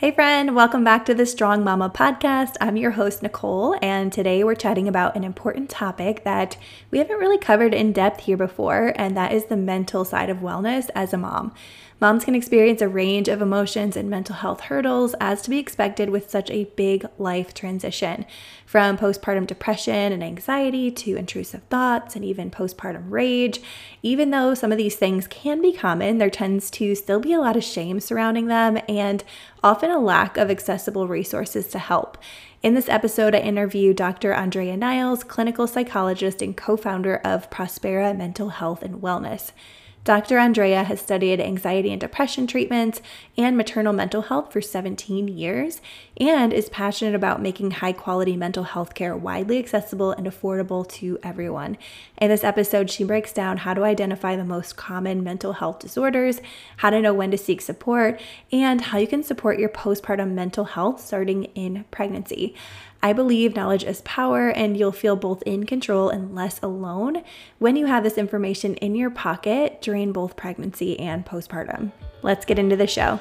Hey, friend, welcome back to the Strong Mama podcast. I'm your host, Nicole, and today we're chatting about an important topic that we haven't really covered in depth here before, and that is the mental side of wellness as a mom. Moms can experience a range of emotions and mental health hurdles, as to be expected with such a big life transition. From postpartum depression and anxiety to intrusive thoughts and even postpartum rage. Even though some of these things can be common, there tends to still be a lot of shame surrounding them and often a lack of accessible resources to help. In this episode, I interview Dr. Andrea Niles, clinical psychologist and co founder of Prospera Mental Health and Wellness. Dr. Andrea has studied anxiety and depression treatments and maternal mental health for 17 years and is passionate about making high quality mental health care widely accessible and affordable to everyone. In this episode, she breaks down how to identify the most common mental health disorders, how to know when to seek support, and how you can support your postpartum mental health starting in pregnancy. I believe knowledge is power, and you'll feel both in control and less alone when you have this information in your pocket during both pregnancy and postpartum. Let's get into the show.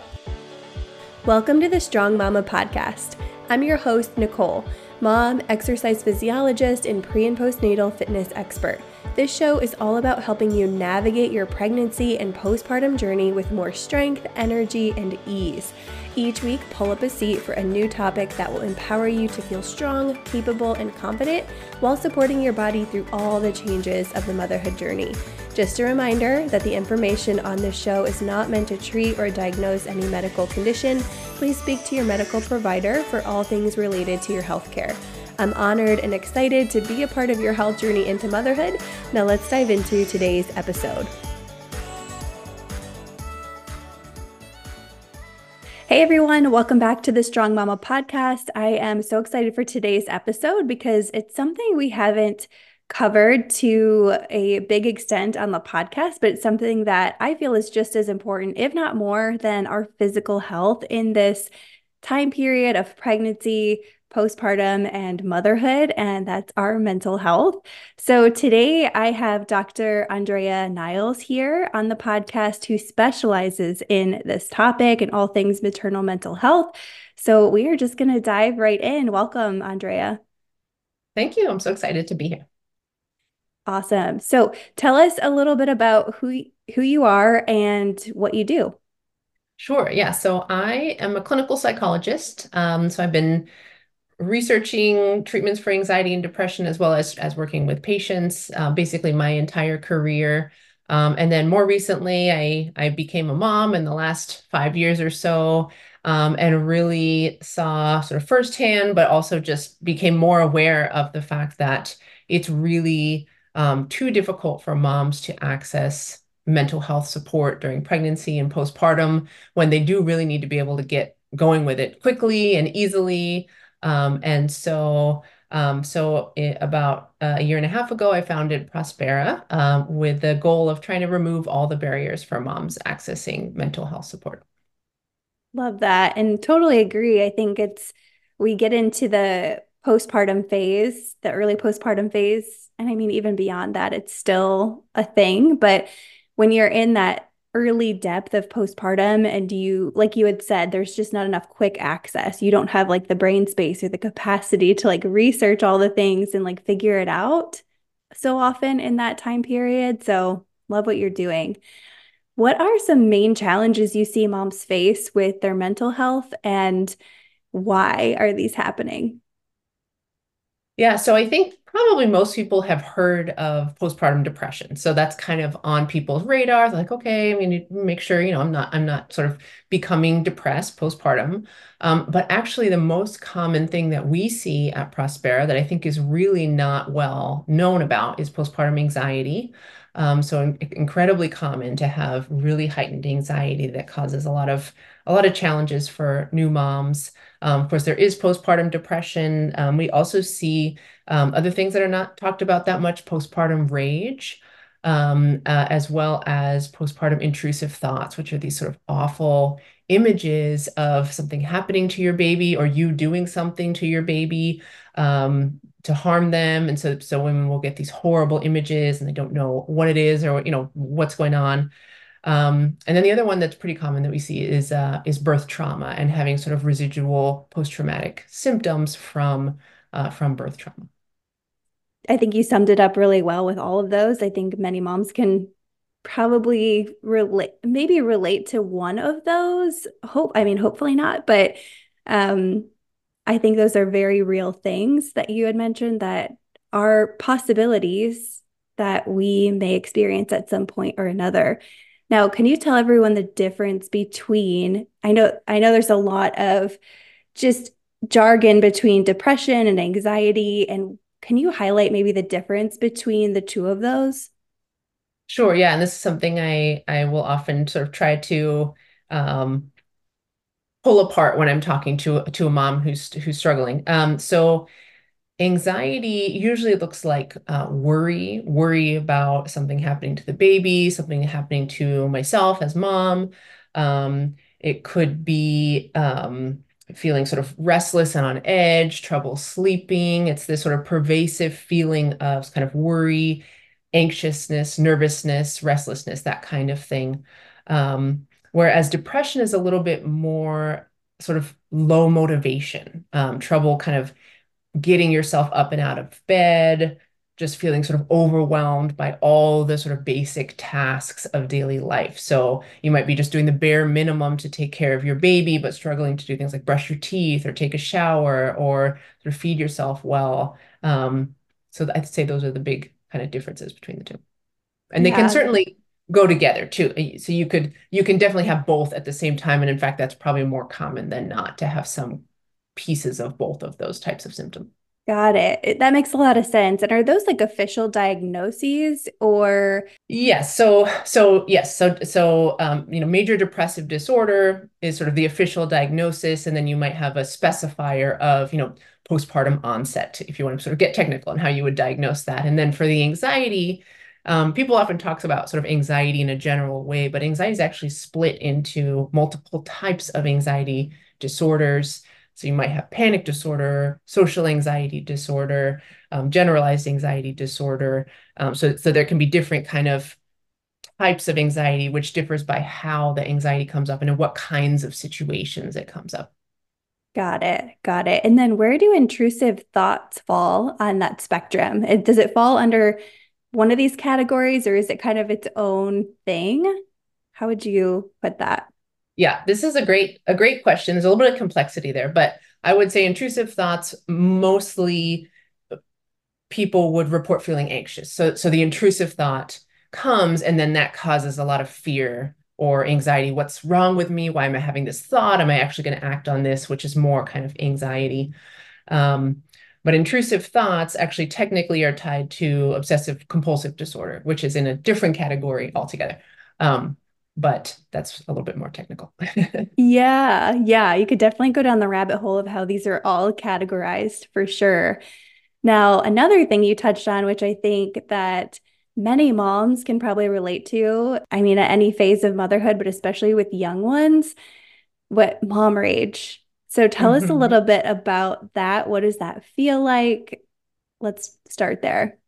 Welcome to the Strong Mama podcast. I'm your host, Nicole, mom, exercise physiologist, and pre and postnatal fitness expert. This show is all about helping you navigate your pregnancy and postpartum journey with more strength, energy, and ease. Each week, pull up a seat for a new topic that will empower you to feel strong, capable, and confident while supporting your body through all the changes of the motherhood journey. Just a reminder that the information on this show is not meant to treat or diagnose any medical condition. Please speak to your medical provider for all things related to your healthcare. I'm honored and excited to be a part of your health journey into motherhood. Now, let's dive into today's episode. Hey everyone, welcome back to the Strong Mama podcast. I am so excited for today's episode because it's something we haven't covered to a big extent on the podcast, but it's something that I feel is just as important, if not more, than our physical health in this time period of pregnancy, postpartum and motherhood, and that's our mental health. So today I have Dr. Andrea Niles here on the podcast who specializes in this topic and all things maternal mental health. So we are just going to dive right in. Welcome, Andrea. Thank you. I'm so excited to be here. Awesome. So tell us a little bit about who who you are and what you do. Sure. Yeah. So I am a clinical psychologist. Um, so I've been researching treatments for anxiety and depression as well as as working with patients uh, basically my entire career. Um, and then more recently i i became a mom in the last five years or so um, and really saw sort of firsthand but also just became more aware of the fact that it's really um, too difficult for moms to access mental health support during pregnancy and postpartum when they do really need to be able to get going with it quickly and easily um, and so, um, so it, about a year and a half ago, I founded Prospera um, with the goal of trying to remove all the barriers for moms accessing mental health support. Love that, and totally agree. I think it's we get into the postpartum phase, the early postpartum phase, and I mean even beyond that, it's still a thing. But when you're in that early depth of postpartum and do you like you had said there's just not enough quick access. You don't have like the brain space or the capacity to like research all the things and like figure it out so often in that time period. So love what you're doing. What are some main challenges you see moms face with their mental health and why are these happening yeah, so I think probably most people have heard of postpartum depression. So that's kind of on people's radar. They're like, okay, I mean, make sure, you know, I'm not, I'm not sort of becoming depressed postpartum. Um, but actually the most common thing that we see at Prospera that I think is really not well known about is postpartum anxiety. Um, so incredibly common to have really heightened anxiety that causes a lot of a lot of challenges for new moms. Um, of course, there is postpartum depression. Um, we also see um, other things that are not talked about that much: postpartum rage, um, uh, as well as postpartum intrusive thoughts, which are these sort of awful images of something happening to your baby or you doing something to your baby um, to harm them. And so, so women will get these horrible images and they don't know what it is or you know what's going on. Um, and then the other one that's pretty common that we see is uh, is birth trauma and having sort of residual post-traumatic symptoms from uh, from birth trauma. I think you summed it up really well with all of those. I think many moms can probably relate maybe relate to one of those. Hope I mean hopefully not, but um I think those are very real things that you had mentioned that are possibilities that we may experience at some point or another. Now, can you tell everyone the difference between I know I know there's a lot of just jargon between depression and anxiety and can you highlight maybe the difference between the two of those? Sure, yeah, and this is something I I will often sort of try to um, pull apart when I'm talking to to a mom who's who's struggling. Um, so Anxiety usually looks like uh, worry, worry about something happening to the baby, something happening to myself as mom. Um, it could be um, feeling sort of restless and on edge, trouble sleeping. It's this sort of pervasive feeling of kind of worry, anxiousness, nervousness, restlessness, that kind of thing. Um, whereas depression is a little bit more sort of low motivation, um, trouble kind of getting yourself up and out of bed, just feeling sort of overwhelmed by all the sort of basic tasks of daily life. So you might be just doing the bare minimum to take care of your baby, but struggling to do things like brush your teeth or take a shower or sort of feed yourself well. Um, so I'd say those are the big kind of differences between the two. And they yeah. can certainly go together too. So you could you can definitely have both at the same time. And in fact, that's probably more common than not to have some pieces of both of those types of symptoms. Got it. That makes a lot of sense. And are those like official diagnoses or? Yes. So, so yes. So, so, um, you know, major depressive disorder is sort of the official diagnosis. And then you might have a specifier of, you know, postpartum onset, if you want to sort of get technical on how you would diagnose that. And then for the anxiety, um, people often talks about sort of anxiety in a general way, but anxiety is actually split into multiple types of anxiety disorders. So you might have panic disorder, social anxiety disorder, um, generalized anxiety disorder. Um, so, so there can be different kind of types of anxiety, which differs by how the anxiety comes up and in what kinds of situations it comes up. Got it. Got it. And then where do intrusive thoughts fall on that spectrum? Does it fall under one of these categories or is it kind of its own thing? How would you put that? Yeah, this is a great a great question. There's a little bit of complexity there, but I would say intrusive thoughts mostly people would report feeling anxious. So so the intrusive thought comes and then that causes a lot of fear or anxiety. What's wrong with me? Why am I having this thought? Am I actually going to act on this? Which is more kind of anxiety. Um, but intrusive thoughts actually technically are tied to obsessive compulsive disorder, which is in a different category altogether. Um, but that's a little bit more technical. yeah, yeah, you could definitely go down the rabbit hole of how these are all categorized for sure. Now, another thing you touched on, which I think that many moms can probably relate to, I mean, at any phase of motherhood, but especially with young ones, what mom rage. So tell us a mm-hmm. little bit about that. What does that feel like? Let's start there.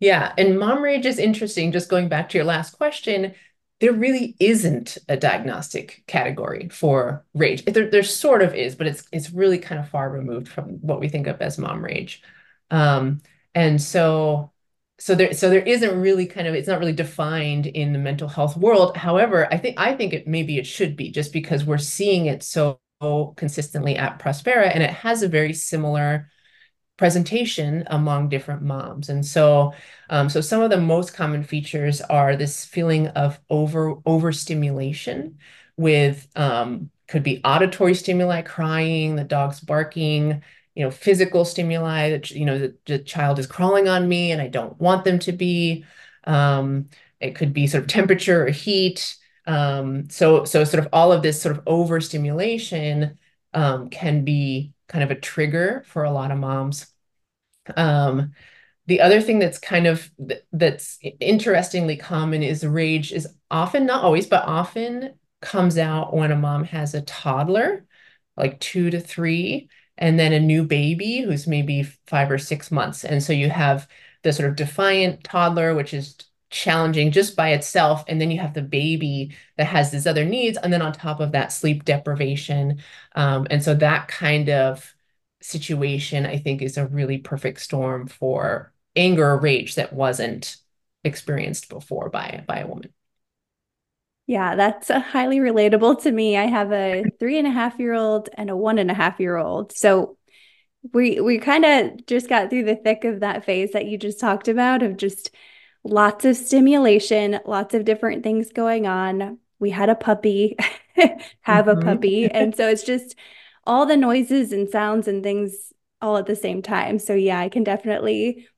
Yeah, and mom rage is interesting. Just going back to your last question, there really isn't a diagnostic category for rage. There, there sort of is, but it's it's really kind of far removed from what we think of as mom rage. Um, and so so there so there isn't really kind of it's not really defined in the mental health world. However, I think I think it maybe it should be just because we're seeing it so consistently at Prospera and it has a very similar presentation among different moms. And so, um, so some of the most common features are this feeling of over overstimulation with um, could be auditory stimuli, crying, the dog's barking, you know, physical stimuli that you know the, the child is crawling on me and I don't want them to be. Um, it could be sort of temperature or heat. Um, so, so sort of all of this sort of overstimulation um, can be kind of a trigger for a lot of moms. Um, the other thing that's kind of that's interestingly common is rage is often not always but often comes out when a mom has a toddler like two to three and then a new baby who's maybe five or six months and so you have the sort of defiant toddler which is challenging just by itself. And then you have the baby that has these other needs. And then on top of that, sleep deprivation. Um, and so that kind of situation, I think, is a really perfect storm for anger or rage that wasn't experienced before by, by a woman. Yeah, that's uh, highly relatable to me. I have a three and a half year old and a one and a half year old. So we we kind of just got through the thick of that phase that you just talked about of just lots of stimulation, lots of different things going on. We had a puppy, have mm-hmm. a puppy. And so it's just all the noises and sounds and things all at the same time. So, yeah, I can definitely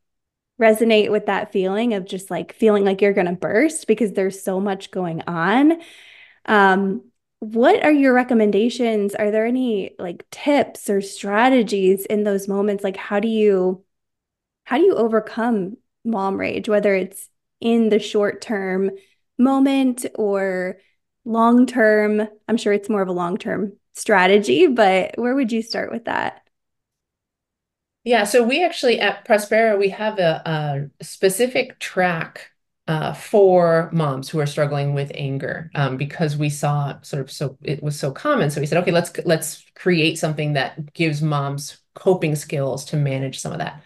resonate with that feeling of just like feeling like you're going to burst because there's so much going on. Um, what are your recommendations? Are there any like tips or strategies in those moments? Like, how do you? How do you overcome mom rage, whether it's in the short term moment or long term. I'm sure it's more of a long term strategy, but where would you start with that? Yeah, so we actually at Prospera, we have a, a specific track uh, for moms who are struggling with anger um, because we saw sort of so it was so common. So we said, okay, let's let's create something that gives moms coping skills to manage some of that.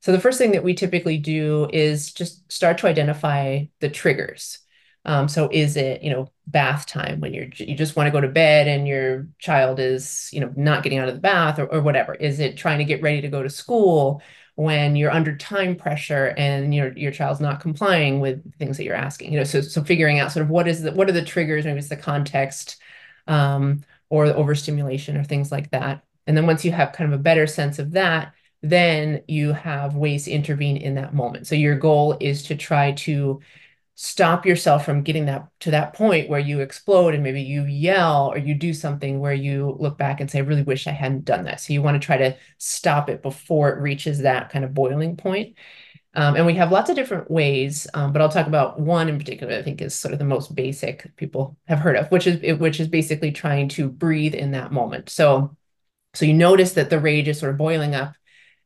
So the first thing that we typically do is just start to identify the triggers. Um, so is it, you know, bath time when you're you just want to go to bed and your child is, you know, not getting out of the bath or, or whatever? Is it trying to get ready to go to school when you're under time pressure and your your child's not complying with things that you're asking? You know, so so figuring out sort of what is the what are the triggers, maybe it's the context um, or the overstimulation or things like that. And then once you have kind of a better sense of that, then you have ways to intervene in that moment. So your goal is to try to stop yourself from getting that to that point where you explode and maybe you yell or you do something where you look back and say, I really wish I hadn't done that. So you want to try to stop it before it reaches that kind of boiling point. Um, and we have lots of different ways, um, but I'll talk about one in particular. I think is sort of the most basic people have heard of, which is which is basically trying to breathe in that moment. So, so you notice that the rage is sort of boiling up,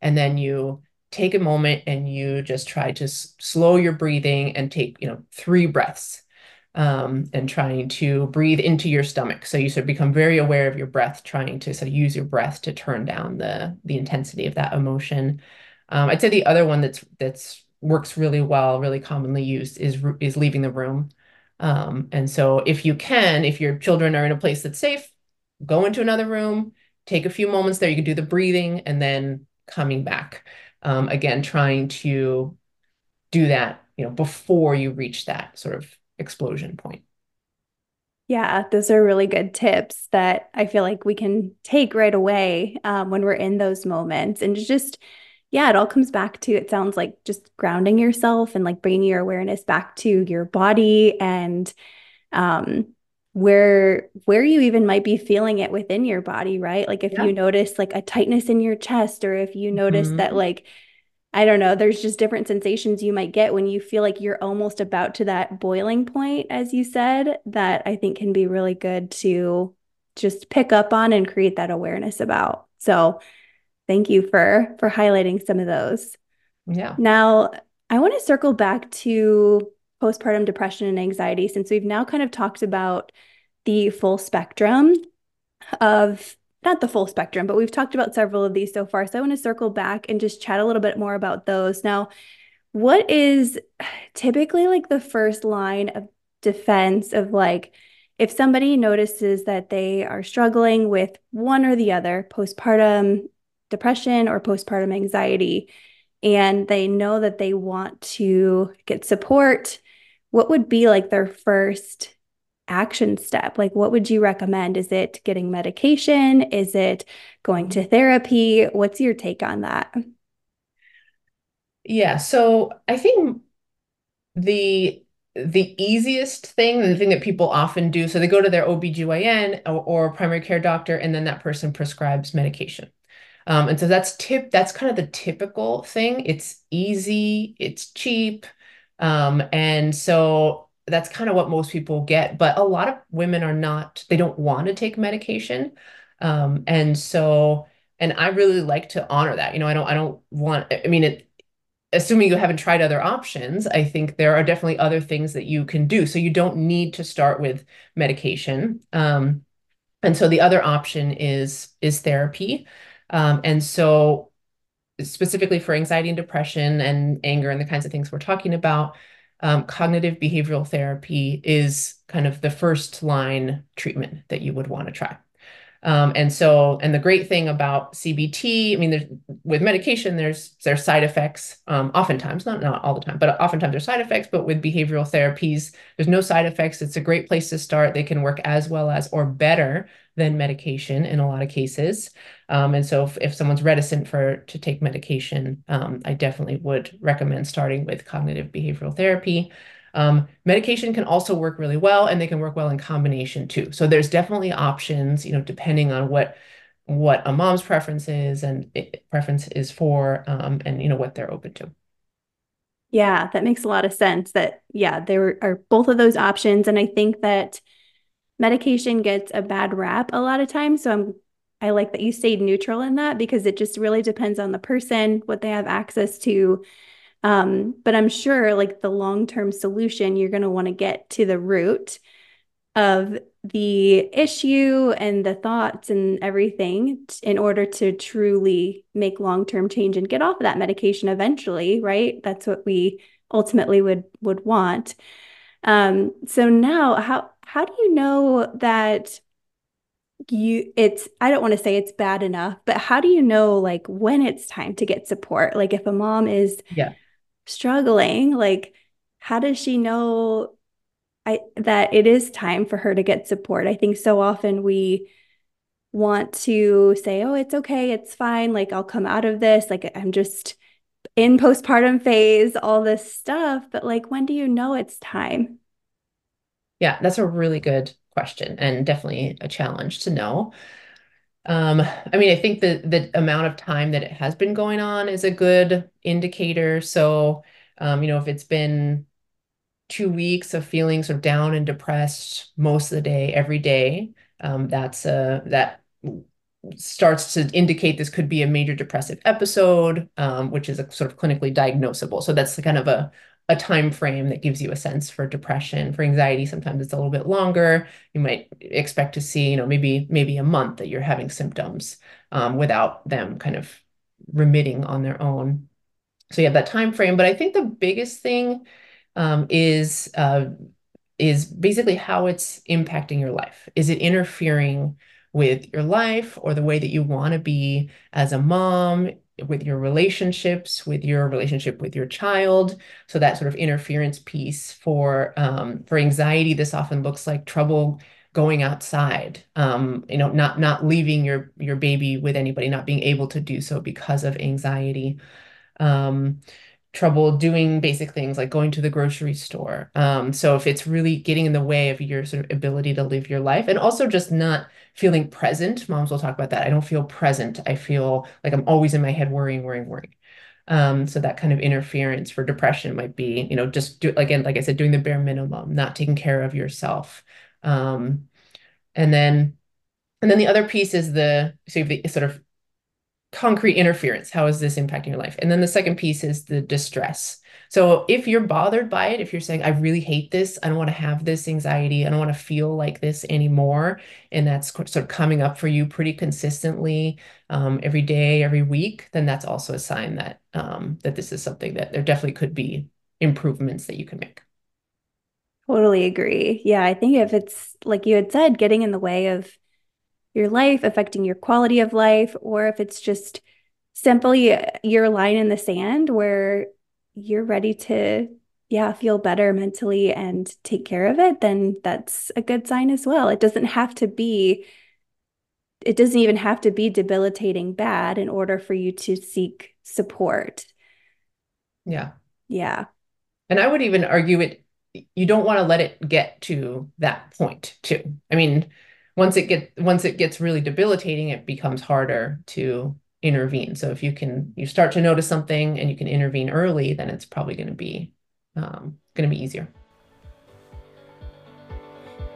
and then you take a moment and you just try to s- slow your breathing and take you know three breaths um, and trying to breathe into your stomach. So you sort of become very aware of your breath trying to sort of use your breath to turn down the the intensity of that emotion. Um, i'd say the other one that's that's works really well really commonly used is is leaving the room. Um, and so if you can if your children are in a place that's safe go into another room take a few moments there you can do the breathing and then coming back. Um, again, trying to do that, you know, before you reach that sort of explosion point. Yeah, those are really good tips that I feel like we can take right away um, when we're in those moments. And just, yeah, it all comes back to it sounds like just grounding yourself and like bringing your awareness back to your body and um, where where you even might be feeling it within your body right like if yeah. you notice like a tightness in your chest or if you notice mm-hmm. that like i don't know there's just different sensations you might get when you feel like you're almost about to that boiling point as you said that i think can be really good to just pick up on and create that awareness about so thank you for for highlighting some of those yeah now i want to circle back to postpartum depression and anxiety, since we've now kind of talked about the full spectrum of not the full spectrum, but we've talked about several of these so far. So I want to circle back and just chat a little bit more about those. Now, what is typically like the first line of defense of like if somebody notices that they are struggling with one or the other, postpartum depression or postpartum anxiety, and they know that they want to get support what would be like their first action step? Like, what would you recommend? Is it getting medication? Is it going to therapy? What's your take on that? Yeah, so I think the the easiest thing, the thing that people often do, so they go to their OBGYN or, or primary care doctor, and then that person prescribes medication. Um, and so that's tip, that's kind of the typical thing. It's easy, it's cheap, um, and so that's kind of what most people get. But a lot of women are not, they don't want to take medication. Um, and so, and I really like to honor that. You know, I don't, I don't want, I mean, it, assuming you haven't tried other options, I think there are definitely other things that you can do. So you don't need to start with medication. Um, and so the other option is is therapy. Um, and so specifically for anxiety and depression and anger and the kinds of things we're talking about, um, cognitive behavioral therapy is kind of the first line treatment that you would want to try. Um, and so, and the great thing about CBT, I mean, with medication, there's there's side effects. Um, oftentimes, not not all the time, but oftentimes there's side effects. But with behavioral therapies, there's no side effects. It's a great place to start. They can work as well as or better than medication in a lot of cases. Um, and so, if, if someone's reticent for to take medication, um, I definitely would recommend starting with cognitive behavioral therapy. Um, medication can also work really well and they can work well in combination too. So there's definitely options, you know, depending on what what a mom's preference is and preference is for um, and you know what they're open to. Yeah, that makes a lot of sense that yeah, there are both of those options and I think that medication gets a bad rap a lot of times, so I'm I like that you stayed neutral in that because it just really depends on the person, what they have access to, um, but I'm sure like the long-term solution, you're going to want to get to the root of the issue and the thoughts and everything in order to truly make long-term change and get off of that medication eventually, right? That's what we ultimately would would want. Um, so now how how do you know that you it's I don't want to say it's bad enough, but how do you know like when it's time to get support? Like if a mom is yeah struggling, like how does she know I that it is time for her to get support? I think so often we want to say, "Oh, it's okay, it's fine, like I'll come out of this, like I'm just in postpartum phase, all this stuff." But like when do you know it's time? Yeah, that's a really good question and definitely a challenge to know. Um, I mean, I think the the amount of time that it has been going on is a good indicator. So, um, you know, if it's been two weeks of feeling sort of down and depressed most of the day, every day, um, that's a that starts to indicate this could be a major depressive episode, um, which is a sort of clinically diagnosable. So that's kind of a a time frame that gives you a sense for depression for anxiety. Sometimes it's a little bit longer. You might expect to see you know maybe maybe a month that you're having symptoms um, without them kind of remitting on their own. So you have that time frame but i think the biggest thing um, is uh, is basically how it's impacting your life. Is it interfering with your life or the way that you want to be as a mom with your relationships, with your relationship with your child. So that sort of interference piece for um, for anxiety, this often looks like trouble going outside. Um, you know, not not leaving your your baby with anybody, not being able to do so because of anxiety. Um, trouble doing basic things like going to the grocery store. Um, so if it's really getting in the way of your sort of ability to live your life and also just not feeling present, moms will talk about that. I don't feel present. I feel like I'm always in my head worrying, worrying, worrying. Um, so that kind of interference for depression might be, you know, just do again, like I said, doing the bare minimum, not taking care of yourself. Um, and then and then the other piece is the so the sort of concrete interference. How is this impacting your life? And then the second piece is the distress. So if you're bothered by it, if you're saying, I really hate this, I don't want to have this anxiety, I don't want to feel like this anymore, and that's sort of coming up for you pretty consistently um, every day, every week, then that's also a sign that um, that this is something that there definitely could be improvements that you can make. Totally agree. Yeah, I think if it's like you had said, getting in the way of your life, affecting your quality of life, or if it's just simply your line in the sand where you're ready to, yeah, feel better mentally and take care of it, then that's a good sign as well. It doesn't have to be, it doesn't even have to be debilitating bad in order for you to seek support. Yeah. Yeah. And I would even argue it, you don't want to let it get to that point, too. I mean, once it get once it gets really debilitating, it becomes harder to intervene. So if you can you start to notice something and you can intervene early, then it's probably going to be um, going to be easier.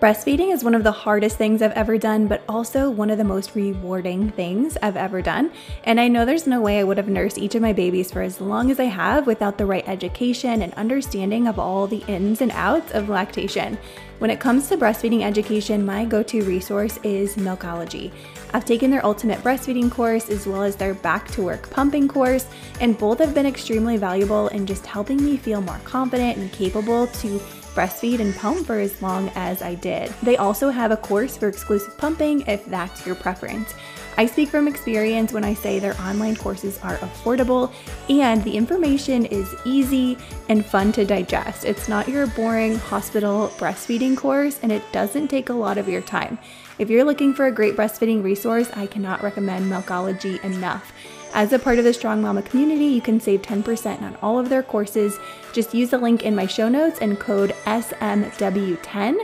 Breastfeeding is one of the hardest things I've ever done, but also one of the most rewarding things I've ever done. And I know there's no way I would have nursed each of my babies for as long as I have without the right education and understanding of all the ins and outs of lactation. When it comes to breastfeeding education, my go to resource is Milkology. I've taken their ultimate breastfeeding course as well as their back to work pumping course, and both have been extremely valuable in just helping me feel more confident and capable to breastfeed and pump for as long as I did. They also have a course for exclusive pumping if that's your preference. I speak from experience when I say their online courses are affordable and the information is easy and fun to digest. It's not your boring hospital breastfeeding course and it doesn't take a lot of your time. If you're looking for a great breastfeeding resource, I cannot recommend Milkology enough. As a part of the Strong Mama community, you can save 10% on all of their courses. Just use the link in my show notes and code SMW10.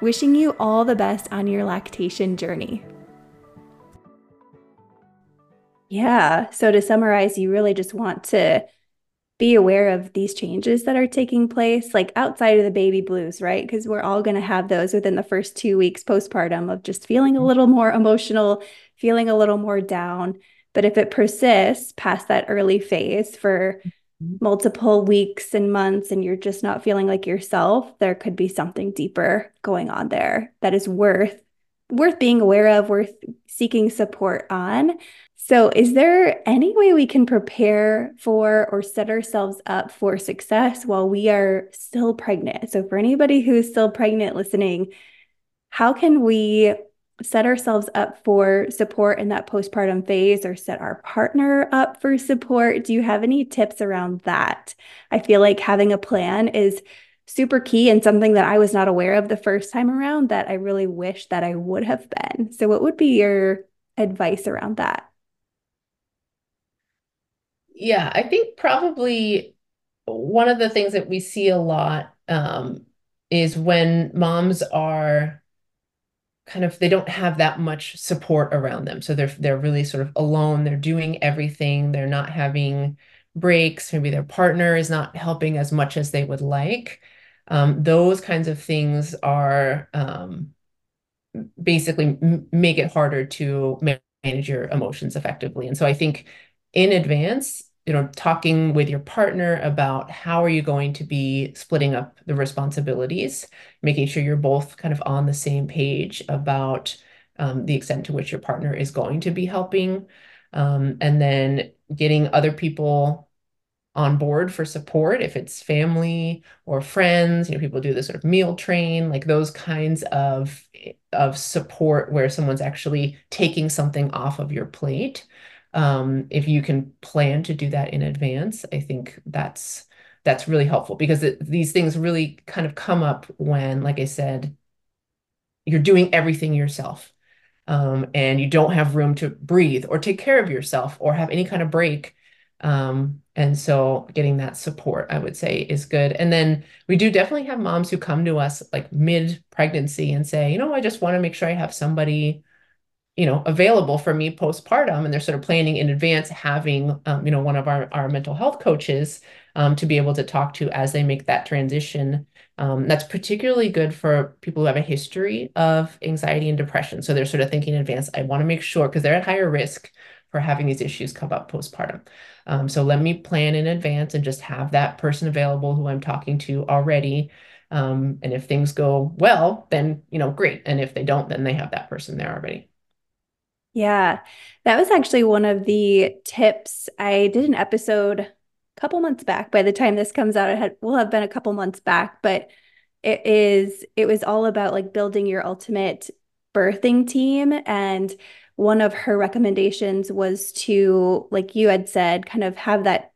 Wishing you all the best on your lactation journey. Yeah, so to summarize, you really just want to be aware of these changes that are taking place, like outside of the baby blues, right? Because we're all going to have those within the first two weeks postpartum of just feeling a little more emotional, feeling a little more down. But if it persists past that early phase for mm-hmm. multiple weeks and months and you're just not feeling like yourself, there could be something deeper going on there that is worth worth being aware of, worth seeking support on. So, is there any way we can prepare for or set ourselves up for success while we are still pregnant? So, for anybody who's still pregnant listening, how can we set ourselves up for support in that postpartum phase or set our partner up for support? Do you have any tips around that? I feel like having a plan is super key and something that I was not aware of the first time around that I really wish that I would have been. So, what would be your advice around that? Yeah, I think probably one of the things that we see a lot um, is when moms are kind of they don't have that much support around them. So they're they're really sort of alone they're doing everything they're not having breaks maybe their partner is not helping as much as they would like. Um, those kinds of things are um, basically make it harder to manage your emotions effectively. And so i think in advance you know talking with your partner about how are you going to be splitting up the responsibilities making sure you're both kind of on the same page about um, the extent to which your partner is going to be helping um, and then getting other people on board for support if it's family or friends you know people do this sort of meal train like those kinds of of support where someone's actually taking something off of your plate um, if you can plan to do that in advance, I think that's that's really helpful because it, these things really kind of come up when, like I said, you're doing everything yourself. Um, and you don't have room to breathe or take care of yourself or have any kind of break. Um, and so getting that support, I would say, is good. And then we do definitely have moms who come to us like mid pregnancy and say, you know, I just want to make sure I have somebody you know available for me postpartum and they're sort of planning in advance having um, you know one of our, our mental health coaches um, to be able to talk to as they make that transition. Um, that's particularly good for people who have a history of anxiety and depression. So they're sort of thinking in advance i want to make sure because they're at higher risk for having these issues come up postpartum. Um, so let me plan in advance and just have that person available who i'm talking to already. Um, and if things go well then you know great. And if they don't then they have that person there already yeah, that was actually one of the tips. I did an episode a couple months back. By the time this comes out, it had will have been a couple months back, but it is it was all about like building your ultimate birthing team and one of her recommendations was to like you had said kind of have that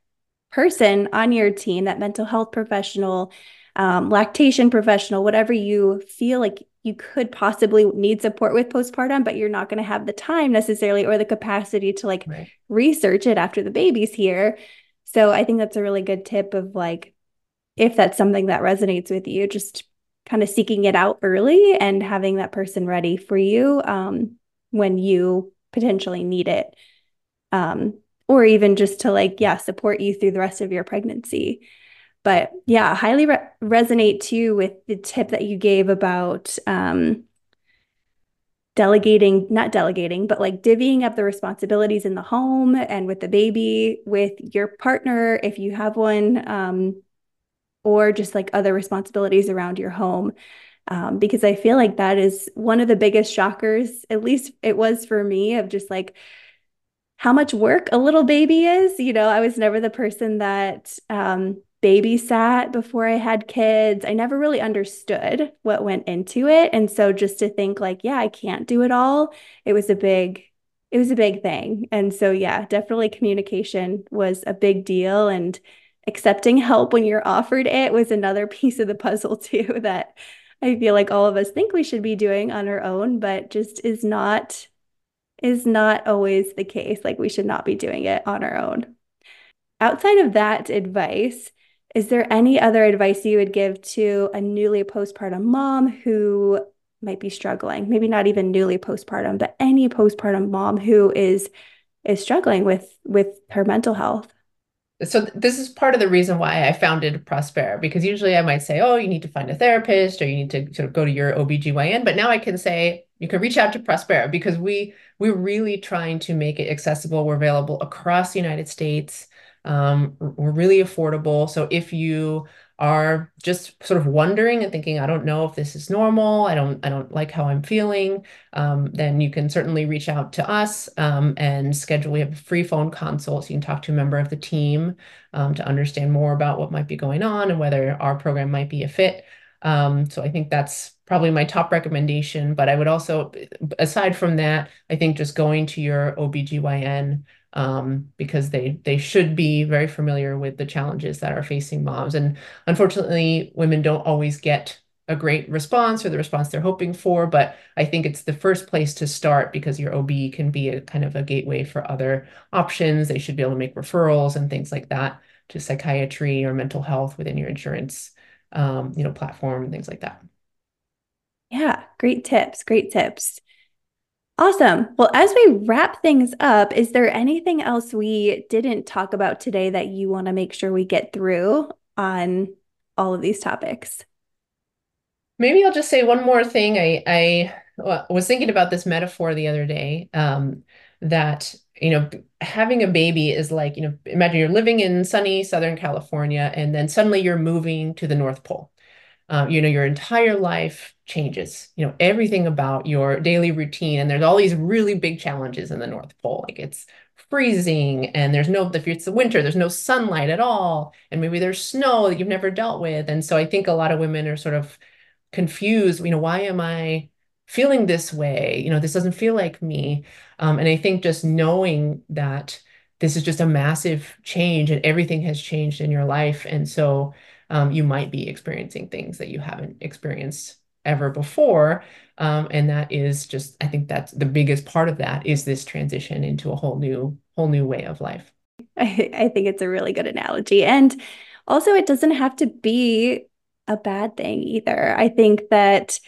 person on your team that mental health professional um, lactation professional whatever you feel like you could possibly need support with postpartum, but you're not going to have the time necessarily or the capacity to like right. research it after the baby's here. So I think that's a really good tip of like, if that's something that resonates with you, just kind of seeking it out early and having that person ready for you um, when you potentially need it. Um, or even just to like, yeah, support you through the rest of your pregnancy. But yeah, highly re- resonate too with the tip that you gave about um, delegating, not delegating, but like divvying up the responsibilities in the home and with the baby, with your partner, if you have one, um, or just like other responsibilities around your home. Um, because I feel like that is one of the biggest shockers, at least it was for me, of just like how much work a little baby is. You know, I was never the person that um, babysat before I had kids. I never really understood what went into it. And so just to think like, yeah, I can't do it all, it was a big it was a big thing. And so yeah, definitely communication was a big deal and accepting help when you're offered it was another piece of the puzzle too that I feel like all of us think we should be doing on our own, but just is not is not always the case. Like we should not be doing it on our own. Outside of that advice, is there any other advice you would give to a newly postpartum mom who might be struggling? Maybe not even newly postpartum, but any postpartum mom who is is struggling with with her mental health. So this is part of the reason why I founded Prospera because usually I might say, "Oh, you need to find a therapist or you need to sort of go to your OBGYN," but now I can say you can reach out to Prospera because we we're really trying to make it accessible. We're available across the United States. Um, we're really affordable. So if you are just sort of wondering and thinking, I don't know if this is normal, I don't, I don't like how I'm feeling, um, then you can certainly reach out to us um, and schedule. We have a free phone consult, so you can talk to a member of the team um, to understand more about what might be going on and whether our program might be a fit. Um, so I think that's probably my top recommendation. But I would also, aside from that, I think just going to your OBGYN um, because they they should be very familiar with the challenges that are facing moms. And unfortunately, women don't always get a great response or the response they're hoping for. But I think it's the first place to start because your OB can be a kind of a gateway for other options. They should be able to make referrals and things like that to psychiatry or mental health within your insurance, um, you know, platform and things like that. Yeah, great tips. Great tips. Awesome. Well, as we wrap things up, is there anything else we didn't talk about today that you want to make sure we get through on all of these topics? Maybe I'll just say one more thing. I, I was thinking about this metaphor the other day um, that, you know, having a baby is like, you know, imagine you're living in sunny Southern California and then suddenly you're moving to the North Pole. Um, you know, your entire life changes, you know, everything about your daily routine. And there's all these really big challenges in the North Pole. Like it's freezing and there's no, if it's the winter, there's no sunlight at all. And maybe there's snow that you've never dealt with. And so I think a lot of women are sort of confused, you know, why am I feeling this way? You know, this doesn't feel like me. Um, and I think just knowing that this is just a massive change and everything has changed in your life. And so um, you might be experiencing things that you haven't experienced ever before. Um, and that is just, I think that's the biggest part of that is this transition into a whole new, whole new way of life. I, I think it's a really good analogy. And also, it doesn't have to be a bad thing either. I think that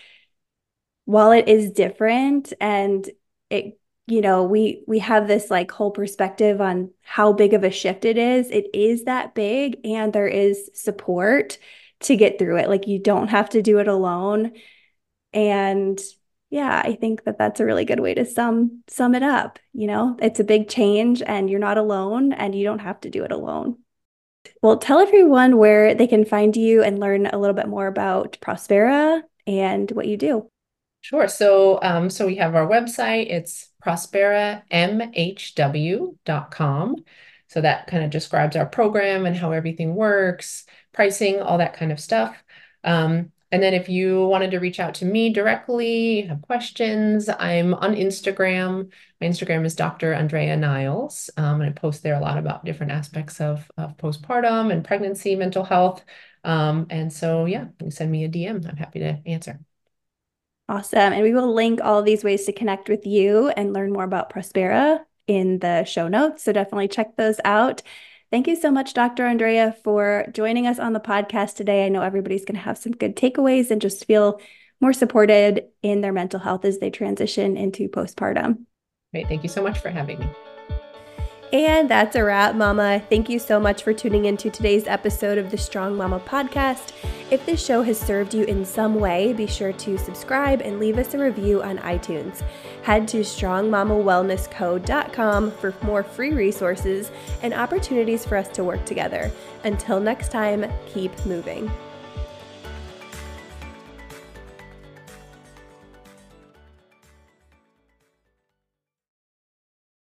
while it is different and it you know we we have this like whole perspective on how big of a shift it is. It is that big and there is support to get through it. Like you don't have to do it alone. And yeah i think that that's a really good way to sum sum it up you know? It's a big change and you're not alone and you don't have to do it alone. Well tell everyone where they can find you and learn a little bit more about prospera and what you do. Sure. So, um, so we have our website. It's prosperamhw.com. So that kind of describes our program and how everything works, pricing, all that kind of stuff. Um, and then if you wanted to reach out to me directly, have questions, I'm on Instagram. My Instagram is Dr. Andrea Niles. Um, and I post there a lot about different aspects of, of postpartum and pregnancy, mental health. Um, and so, yeah, you send me a DM. I'm happy to answer. Awesome. And we will link all these ways to connect with you and learn more about Prospera in the show notes. So definitely check those out. Thank you so much, Dr. Andrea, for joining us on the podcast today. I know everybody's going to have some good takeaways and just feel more supported in their mental health as they transition into postpartum. Great. Thank you so much for having me. And that's a wrap, Mama. Thank you so much for tuning into today's episode of the Strong Mama podcast. If this show has served you in some way, be sure to subscribe and leave us a review on iTunes. Head to strongmamawellnessco.com for more free resources and opportunities for us to work together. Until next time, keep moving.